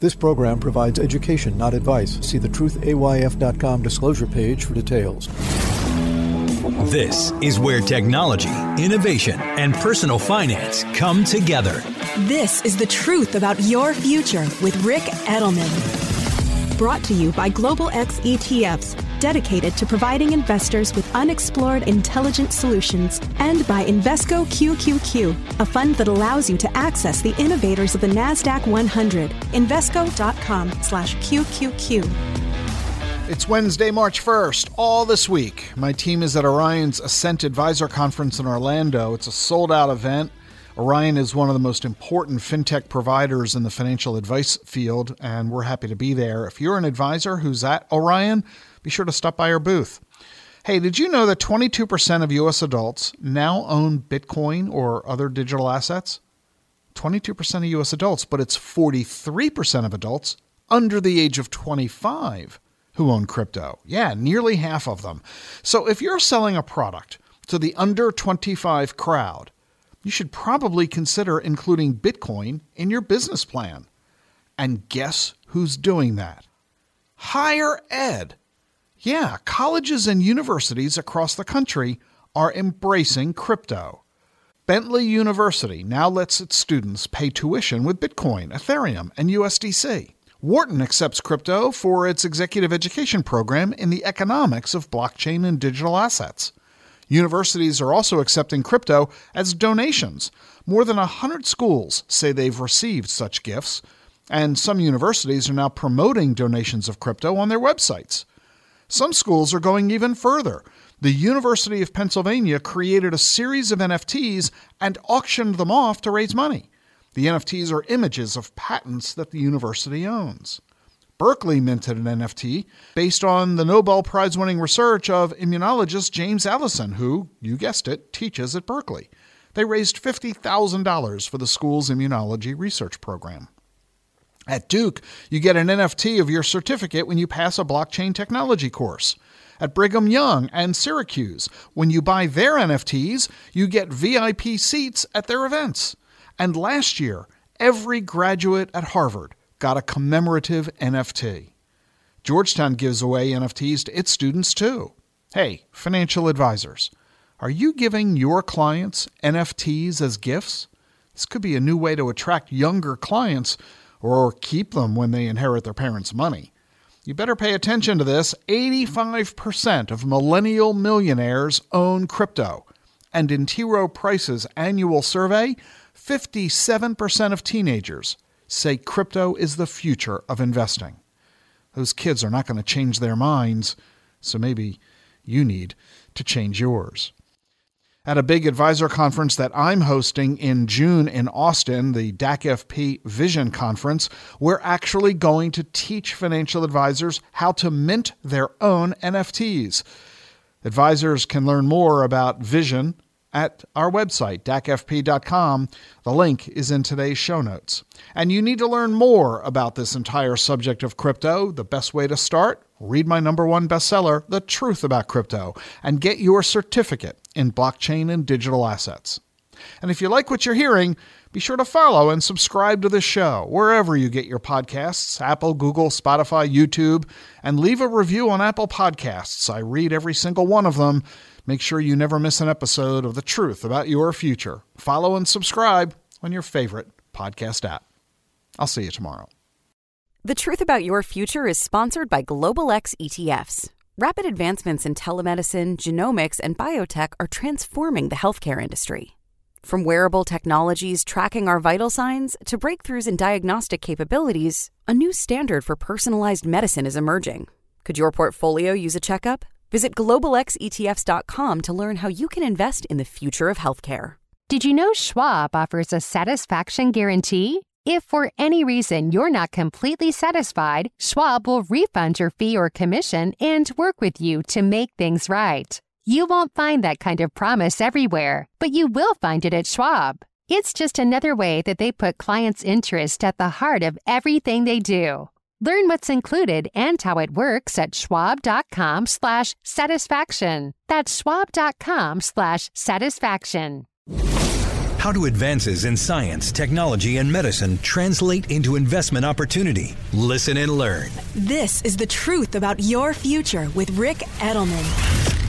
This program provides education, not advice. See the truthayf.com disclosure page for details. This is where technology, innovation, and personal finance come together. This is the truth about your future with Ric Edelman. Brought to you by Global X ETFs, dedicated to providing investors with unexplored intelligent solutions, and by Invesco QQQ, a fund that allows you to access the innovators of the Nasdaq 100. Invesco.com/QQQ. It's Wednesday, March 1st. All this week, my team is at Orion's Ascent Advisor Conference in Orlando. It's a sold out event. Orion is one of the most important fintech providers in the financial advice field, and we're happy to be there. If you're an advisor who's at Orion, be sure to stop by our booth. Hey, did you know that 22% of US adults now own Bitcoin or other digital assets? 22% of US adults, but it's 43% of adults under the age of 25 who own crypto. Yeah, nearly half of them. So if you're selling a product to the under 25 crowd, you should probably consider including Bitcoin in your business plan. And guess who's doing that? Higher ed. Yeah, colleges and universities across the country are embracing crypto. Bentley University now lets its students pay tuition with Bitcoin, Ethereum, and USDC. Wharton accepts crypto for its executive education program in the economics of blockchain and digital assets. Universities are also accepting crypto as donations. More than 100 schools say they've received such gifts, and some universities are now promoting donations of crypto on their websites. Some schools are going even further. The University of Pennsylvania created a series of NFTs and auctioned them off to raise money. The NFTs are images of patents that the university owns. Berkeley minted an NFT based on the Nobel Prize winning research of immunologist James Allison, who, you guessed it, teaches at Berkeley. They raised $50,000 for the school's immunology research program. At Duke, you get an NFT of your certificate when you pass a blockchain technology course. At Brigham Young and Syracuse, when you buy their NFTs, you get VIP seats at their events. And last year, every graduate at Harvard got a commemorative NFT. Georgetown gives away NFTs to its students too. Hey, financial advisors, are you giving your clients NFTs as gifts? This could be a new way to attract younger clients or keep them when they inherit their parents' money. You better pay attention to this. 85% of millennial millionaires own crypto. And in T. Rowe Price's annual survey, 57% of teenagers say crypto is the future of investing. Those kids are not going to change their minds, so maybe you need to change yours. At a big advisor conference that I'm hosting in June in Austin, the DAC-FP Vision Conference, we're actually going to teach financial advisors how to mint their own NFTs. Advisors can learn more about Vision at our website, dacfp.com. The link is in today's show notes. And you need to learn more about this entire subject of crypto. The best way to start? Read my number one bestseller, The Truth About Crypto, and get your certificate in blockchain and digital assets. And if you like what you're hearing, be sure to follow and subscribe to the show wherever you get your podcasts Apple, Google, Spotify, YouTube, and leave a review on Apple Podcasts. I read every single one of them Make sure you never miss an episode of The Truth About Your Future. Follow and subscribe on your favorite podcast app. I'll see you tomorrow. The Truth About Your Future is sponsored by Global X ETFs. Rapid advancements in telemedicine, genomics, and biotech are transforming the healthcare industry. From wearable technologies tracking our vital signs to breakthroughs in diagnostic capabilities, a new standard for personalized medicine is emerging. Could your portfolio use a checkup? Visit globalxetfs.com to learn how you can invest in the future of healthcare. Did you know Schwab offers a satisfaction guarantee? If for any reason you're not completely satisfied, Schwab will refund your fee or commission and work with you to make things right. You won't find that kind of promise everywhere, but you will find it at Schwab. It's just another way that they put clients' interest at the heart of everything they do. Learn what's included and how it works at schwab.com slash satisfaction. That's schwab.com slash satisfaction. How do advances in science, technology, and medicine translate into investment opportunity? Listen and learn. This is the truth about your future with Ric Edelman.